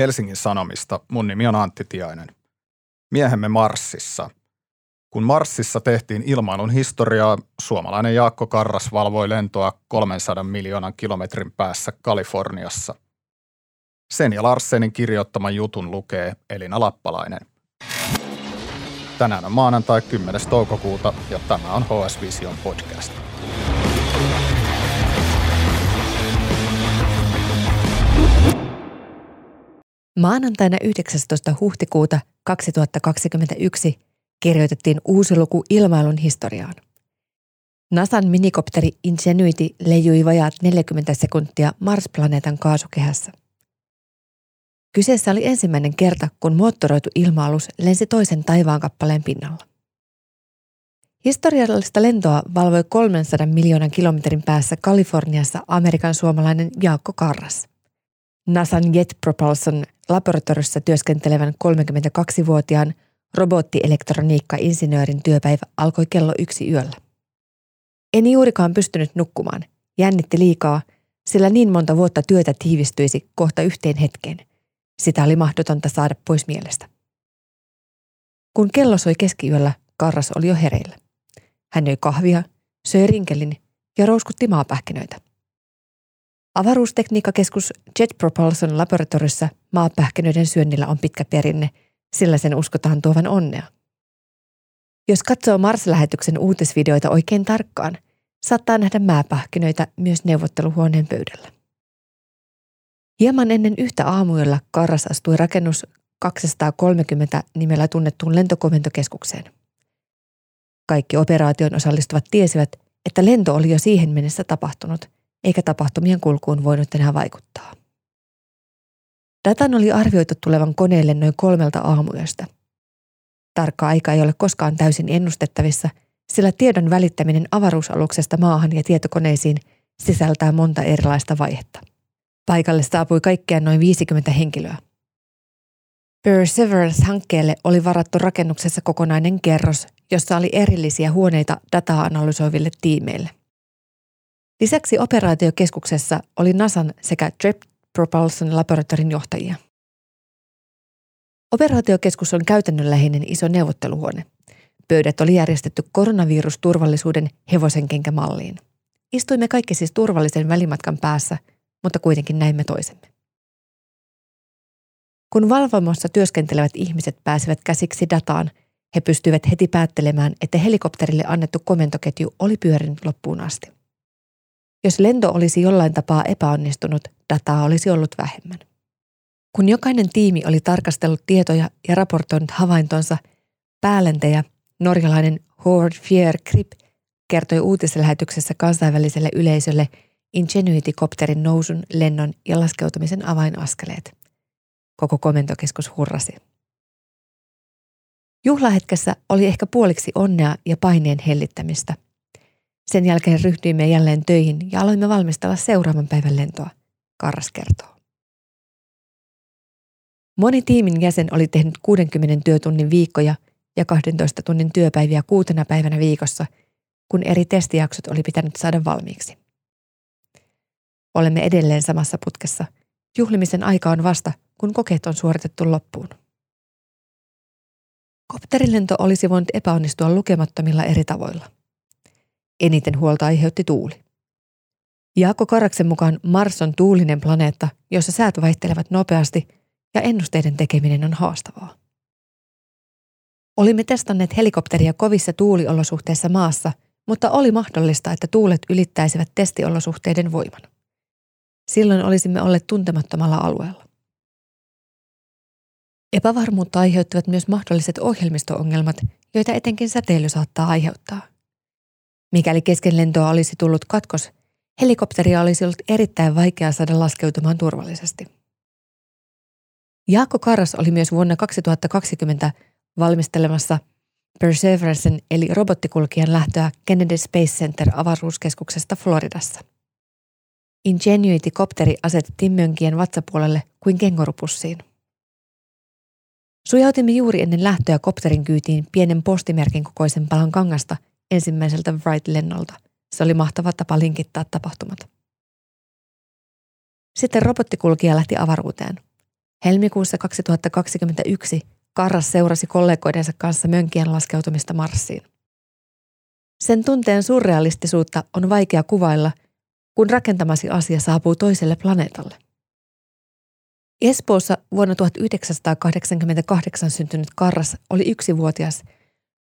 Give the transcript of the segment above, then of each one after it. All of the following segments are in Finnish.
Helsingin Sanomista. Mun nimi on Antti Tiainen. Miehemme Marsissa. Kun Marsissa tehtiin ilmailun historiaa, suomalainen Jaakko Karras valvoi lentoa 300 miljoonan kilometrin päässä Kaliforniassa. Sen ja Larsenin kirjoittaman jutun lukee Elina Lappalainen. Tänään on maanantai 10. toukokuuta ja tämä on HS Vision podcast. Maanantaina 19. huhtikuuta 2021 kirjoitettiin uusi luku ilmailun historiaan. NASAn minikopteri Ingenuity leijui vajaat 40 sekuntia Mars-planeetan kaasukehässä. Kyseessä oli ensimmäinen kerta, kun moottoroitu ilma-alus lensi toisen taivaankappaleen pinnalla. Historiallista lentoa valvoi 300 miljoonan kilometrin päässä Kaliforniassa Amerikan suomalainen Jaakko Karras. NASAn Jet Propulsion laboratoriossa työskentelevän 32-vuotiaan robottielektroniikka-insinöörin työpäivä alkoi kello yksi yöllä. En juurikaan pystynyt nukkumaan. Jännitti liikaa, sillä niin monta vuotta työtä tiivistyisi kohta yhteen hetkeen. Sitä oli mahdotonta saada pois mielestä. Kun kello soi keskiyöllä, Karras oli jo hereillä. Hän joi kahvia, söi rinkelin ja rouskutti maapähkinöitä. Avaruustekniikkakeskus Jet Propulsion laboratoriossa maapähkinöiden syönnillä on pitkä perinne, sillä sen uskotaan tuovan onnea. Jos katsoo Mars-lähetyksen uutisvideoita oikein tarkkaan, saattaa nähdä maapähkinöitä myös neuvotteluhuoneen pöydällä. Hieman ennen yhtä aamuyöllä Karras astui rakennus 230 nimellä tunnettuun lentokomentokeskukseen. Kaikki operaation osallistuvat tiesivät, että lento oli jo siihen mennessä tapahtunut – eikä tapahtumien kulkuun voinut enää vaikuttaa. Datan oli arvioitu tulevan koneelle noin kolmelta aamuyöstä. Tarkka aika ei ole koskaan täysin ennustettavissa, sillä tiedon välittäminen avaruusaluksesta maahan ja tietokoneisiin sisältää monta erilaista vaihetta. Paikalle saapui kaikkiaan noin 50 henkilöä. Perseverance-hankkeelle oli varattu rakennuksessa kokonainen kerros, jossa oli erillisiä huoneita dataa analysoiville tiimeille. Lisäksi operaatiokeskuksessa oli NASAn sekä Jet Propulsion laboratorin johtajia. Operaatiokeskus on käytännönläheinen iso neuvotteluhuone. Pöydät oli järjestetty koronavirusturvallisuuden hevosenkenkämalliin. Istuimme kaikki siis turvallisen välimatkan päässä, mutta kuitenkin näimme toisemme. Kun valvomossa työskentelevät ihmiset pääsivät käsiksi dataan, he pystyivät heti päättelemään, että helikopterille annettu komentoketju oli pyörinyt loppuun asti. Jos lento olisi jollain tapaa epäonnistunut, dataa olisi ollut vähemmän. Kun jokainen tiimi oli tarkastellut tietoja ja raportoinut havaintonsa, päälentäjä, norjalainen Howard Fier Krip, kertoi uutislähetyksessä kansainväliselle yleisölle Ingenuity-kopterin nousun, lennon ja laskeutumisen avainaskeleet. Koko komentokeskus hurrasi. Juhlahetkessä oli ehkä puoliksi onnea ja paineen hellittämistä – sen jälkeen ryhtyimme jälleen töihin ja aloimme valmistella seuraavan päivän lentoa, Karras kertoo. Moni tiimin jäsen oli tehnyt 60 työtunnin viikkoja ja 12 tunnin työpäiviä kuutena päivänä viikossa, kun eri testijaksot oli pitänyt saada valmiiksi. Olemme edelleen samassa putkessa. Juhlimisen aika on vasta, kun kokeet on suoritettu loppuun. Kopterilento olisi voinut epäonnistua lukemattomilla eri tavoilla – Eniten huolta aiheutti tuuli. Jaakko Karaksen mukaan Mars on tuulinen planeetta, jossa säät vaihtelevat nopeasti ja ennusteiden tekeminen on haastavaa. Olimme testanneet helikopteria kovissa tuuliolosuhteissa maassa, mutta oli mahdollista, että tuulet ylittäisivät testiolosuhteiden voiman. Silloin olisimme olleet tuntemattomalla alueella. Epävarmuutta aiheuttavat myös mahdolliset ohjelmisto-ongelmat, joita etenkin säteily saattaa aiheuttaa. Mikäli kesken lentoa olisi tullut katkos, helikopteria olisi ollut erittäin vaikea saada laskeutumaan turvallisesti. Jaakko Karras oli myös vuonna 2020 valmistelemassa Perseverance'n eli robottikulkijan lähtöä Kennedy Space Center avaruuskeskuksesta Floridassa. Ingenuity-kopteri asetettiin mönkien vatsapuolelle kuin kengorupussiin. Sujautimme juuri ennen lähtöä kopterin kyytiin pienen postimerkin kokoisen palan kangasta – ensimmäiseltä Wright-lennolta. Se oli mahtava tapa linkittää tapahtumat. Sitten robottikulkija lähti avaruuteen. Helmikuussa 2021 Karras seurasi kollegoidensa kanssa mönkien laskeutumista Marsiin. Sen tunteen surrealistisuutta on vaikea kuvailla, kun rakentamasi asia saapuu toiselle planeetalle. Espoossa vuonna 1988 syntynyt Karras oli yksivuotias,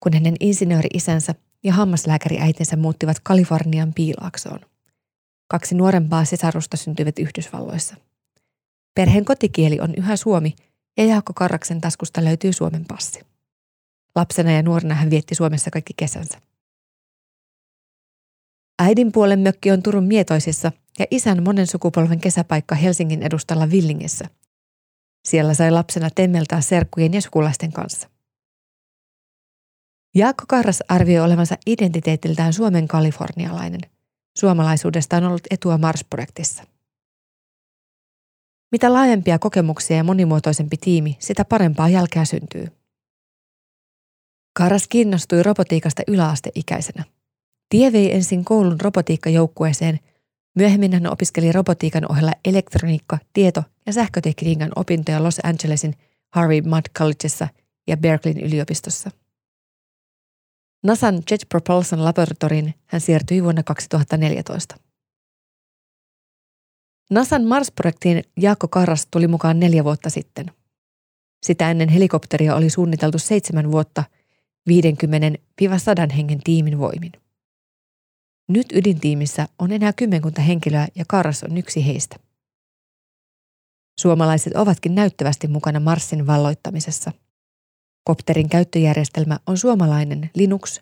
kun hänen insinööri-isänsä ja hammaslääkäriäitinsä muuttivat Kalifornian piilaaksoon. Kaksi nuorempaa sisarusta syntyivät Yhdysvalloissa. Perheen kotikieli on yhä suomi ja Jaakko Karraksen taskusta löytyy Suomen passi. Lapsena ja nuorena hän vietti Suomessa kaikki kesänsä. Äidin puolen mökki on Turun Mietoisissa ja isän monen sukupolven kesäpaikka Helsingin edustalla Villingissä. Siellä sai lapsena temmeltää serkkujen ja sukulaisten kanssa. Jaakko Karras arvioi olevansa identiteetiltään Suomen kalifornialainen. Suomalaisuudesta on ollut etua Mars-projektissa. Mitä laajempia kokemuksia ja monimuotoisempi tiimi, sitä parempaa jälkeä syntyy. Karas kiinnostui robotiikasta yläasteikäisenä. Tie vei ensin koulun robotiikkajoukkueeseen. Myöhemmin hän opiskeli robotiikan ohella elektroniikka, tieto ja sähkötekniikan opintoja Los Angelesin Harvey Mudd Collegeissa ja Berkeleyn yliopistossa. NASAn Jet Propulsion Laboratoriin hän siirtyi vuonna 2014. NASAn Mars-projektiin Jaakko Karras tuli mukaan neljä vuotta sitten. Sitä ennen helikopteria oli suunniteltu seitsemän vuotta 50-100 hengen tiimin voimin. Nyt ydintiimissä on enää kymmenkunta henkilöä ja Karras on yksi heistä. Suomalaiset ovatkin näyttävästi mukana Marsin valloittamisessa. Kopterin käyttöjärjestelmä on suomalainen Linux.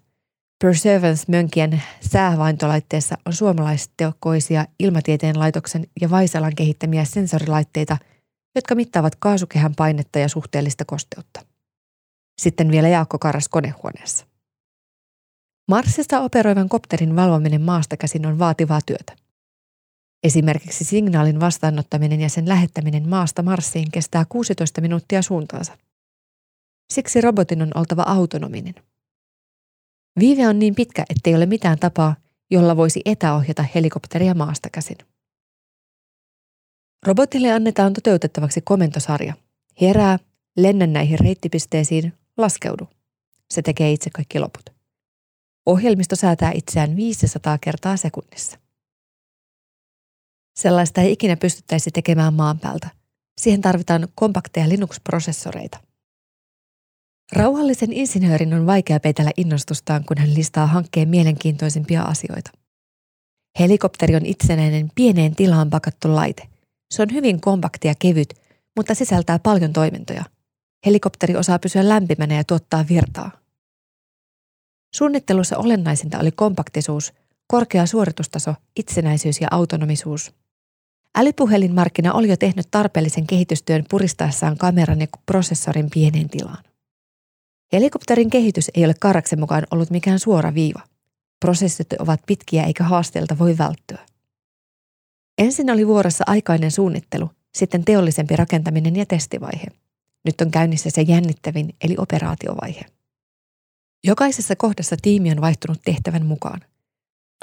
Perseverance-mönkien säähavaintolaitteessa on suomalaisteokkoisia ilmatieteen laitoksen ja Vaisalan kehittämiä sensorilaitteita, jotka mittaavat kaasukehän painetta ja suhteellista kosteutta. Sitten vielä Jaakko Karras konehuoneessa. Marsista operoivan kopterin valvominen maasta käsin on vaativaa työtä. Esimerkiksi signaalin vastaanottaminen ja sen lähettäminen maasta Marsiin kestää 16 minuuttia suuntaansa. Siksi robotin on oltava autonominen. Viive on niin pitkä, ettei ole mitään tapaa, jolla voisi etäohjata helikopteria maasta käsin. Robotille annetaan toteutettavaksi komentosarja. Herää, lennä näihin reittipisteisiin, laskeudu. Se tekee itse kaikki loput. Ohjelmisto säätää itseään 500 kertaa sekunnissa. Sellaista ei ikinä pystyttäisi tekemään maan päältä. Siihen tarvitaan kompakteja Linux-prosessoreita. Rauhallisen insinöörin on vaikea peitellä innostustaan, kun hän listaa hankkeen mielenkiintoisimpia asioita. Helikopteri on itsenäinen pieneen tilaan pakattu laite. Se on hyvin kompakti ja kevyt, mutta sisältää paljon toimintoja. Helikopteri osaa pysyä lämpimänä ja tuottaa virtaa. Suunnittelussa olennaisinta oli kompaktisuus, korkea suoritustaso, itsenäisyys ja autonomisuus. Älypuhelinmarkkina oli jo tehnyt tarpeellisen kehitystyön puristaessaan kameran ja prosessorin pieneen tilaan. Helikopterin kehitys ei ole Karaksen mukaan ollut mikään suora viiva. Prosessit ovat pitkiä eikä haasteelta voi välttyä. Ensin oli vuorossa aikainen suunnittelu, sitten teollisempi rakentaminen ja testivaihe. Nyt on käynnissä se jännittävin eli operaatiovaihe. Jokaisessa kohdassa tiimi on vaihtunut tehtävän mukaan.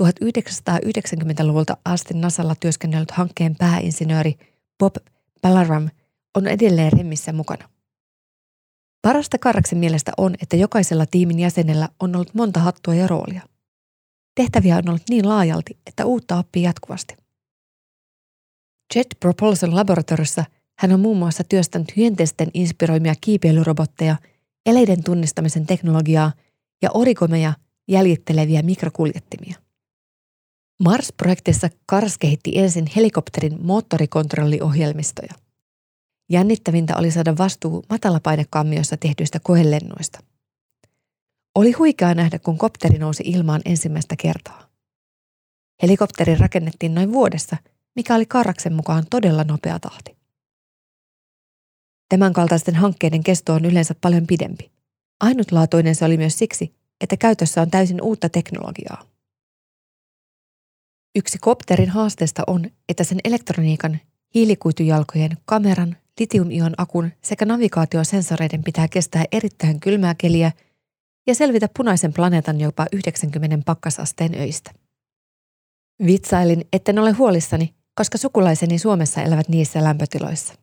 1990-luvulta asti Nasalla työskennellyt hankkeen pääinsinööri Bob Ballaram on edelleen remmissä mukana. Parasta Karraksen mielestä on, että jokaisella tiimin jäsenellä on ollut monta hattua ja roolia. Tehtäviä on ollut niin laajalti, että uutta oppii jatkuvasti. Jet Propulsion Laboratoriossa hän on muun muassa työstänyt hyönteisten inspiroimia kiipeilyrobotteja, eleiden tunnistamisen teknologiaa ja orikomeja jäljitteleviä mikrokuljettimia. Mars-projektissa Kars kehitti ensin helikopterin moottorikontrolliohjelmistoja. Jännittävintä oli saada vastuu matalapainekammiossa tehdyistä koelennoista. Oli huikeaa nähdä, kun kopteri nousi ilmaan ensimmäistä kertaa. Helikopteri rakennettiin noin vuodessa, mikä oli Karraksen mukaan todella nopea tahti. Tämänkaltaisten hankkeiden kesto on yleensä paljon pidempi. Ainutlaatuinen se oli myös siksi, että käytössä on täysin uutta teknologiaa. Yksi kopterin haasteesta on, että sen elektroniikan, hiilikuitujalkojen, kameran, litium-ion akun sekä navigaatiosensoreiden pitää kestää erittäin kylmää keliä ja selvitä punaisen planeetan jopa 90 pakkasasteen öistä. Vitsailin, etten ole huolissani, koska sukulaiseni Suomessa elävät niissä lämpötiloissa.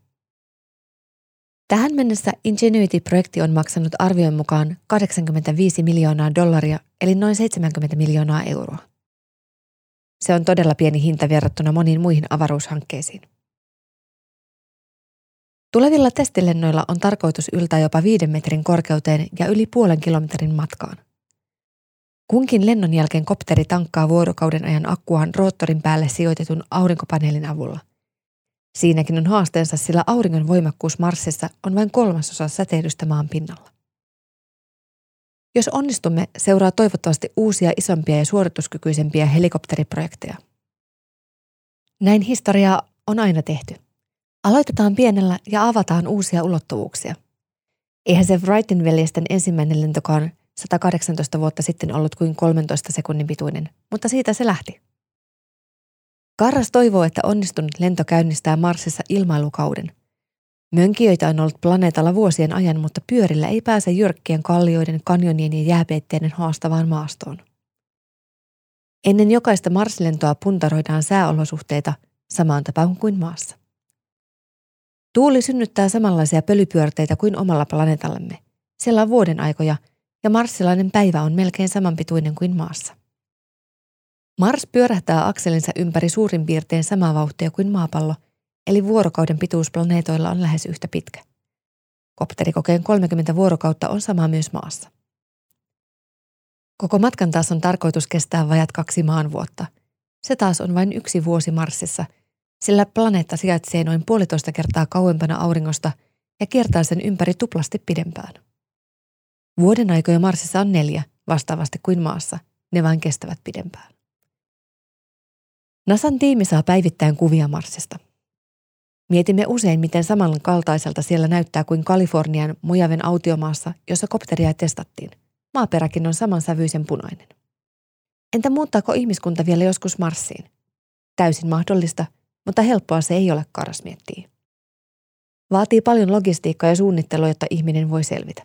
Tähän mennessä Ingenuity-projekti on maksanut arvion mukaan 85 miljoonaa dollaria, eli noin 70 miljoonaa euroa. Se on todella pieni hinta verrattuna moniin muihin avaruushankkeisiin. Tulevilla testilennoilla on tarkoitus yltää jopa viiden metrin korkeuteen ja yli puolen kilometrin matkaan. Kunkin lennon jälkeen kopteri tankkaa vuorokauden ajan akkuaan roottorin päälle sijoitetun aurinkopaneelin avulla. Siinäkin on haasteensa, sillä auringon voimakkuus Marsissa on vain kolmasosa säteilystä maan pinnalla. Jos onnistumme, seuraa toivottavasti uusia isompia ja suorituskykyisempiä helikopteriprojekteja. Näin historiaa on aina tehty. Aloitetaan pienellä ja avataan uusia ulottuvuuksia. Eihän se Wrightin veljesten ensimmäinen lentokaan 118 vuotta sitten ollut kuin 13 sekunnin pituinen, mutta siitä se lähti. Karras toivoo, että onnistunut lento käynnistää Marsissa ilmailukauden. Mönkijöitä on ollut planeetalla vuosien ajan, mutta pyörillä ei pääse jyrkkien kallioiden, kanjonien ja jääpeitteiden haastavaan maastoon. Ennen jokaista Marslentoa puntaroidaan sääolosuhteita samaan tapaan kuin maassa. Tuuli synnyttää samanlaisia pölypyörteitä kuin omalla planeetallamme. Siellä on vuoden aikoja ja marssilainen päivä on melkein samanpituinen kuin maassa. Mars pyörähtää akselinsa ympäri suurin piirtein samaa vauhtia kuin maapallo, eli vuorokauden pituus planeetoilla on lähes yhtä pitkä. Kopterikokeen 30 vuorokautta on sama myös maassa. Koko matkan taas on tarkoitus kestää vajat kaksi maan vuotta. Se taas on vain yksi vuosi Marsissa, sillä planeetta sijaitsee noin puolitoista kertaa kauempana auringosta ja kiertää sen ympäri tuplasti pidempään. Vuoden aikoja Marsissa on neljä, vastaavasti kuin maassa. Ne vain kestävät pidempään. NASAn tiimi saa päivittäin kuvia Marsista. Mietimme usein, miten samankaltaiselta siellä näyttää kuin Kalifornian Mojaven autiomaassa, jossa kopteria testattiin. Maaperäkin on samansävyisen punainen. Entä muuttaako ihmiskunta vielä joskus Marsiin? Täysin mahdollista, mutta helppoa se ei ole, Karas miettii. Vaatii paljon logistiikkaa ja suunnittelua, jotta ihminen voi selvitä.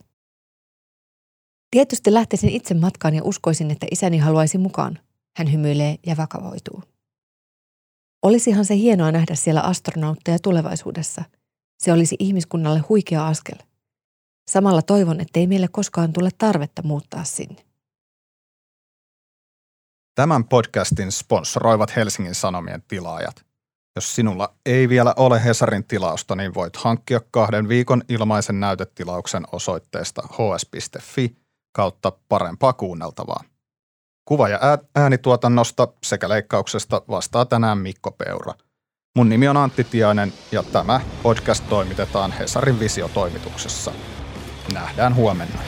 Tietysti lähtisin itse matkaan ja uskoisin, että isäni haluaisi mukaan. Hän hymyilee ja vakavoituu. Olisihan se hienoa nähdä siellä astronautteja tulevaisuudessa. Se olisi ihmiskunnalle huikea askel. Samalla toivon, ettei meille koskaan tule tarvetta muuttaa sinne. Tämän podcastin sponsoroivat Helsingin Sanomien tilaajat. Jos sinulla ei vielä ole Hesarin tilausta, niin voit hankkia kahden viikon ilmaisen näytetilauksen osoitteesta hs.fi kautta parempaa kuunneltavaa. Kuva- ja äänituotannosta sekä leikkauksesta vastaa tänään Mikko Peura. Mun nimi on Antti Tiainen ja tämä podcast toimitetaan Hesarin visiotoimituksessa. Nähdään huomenna.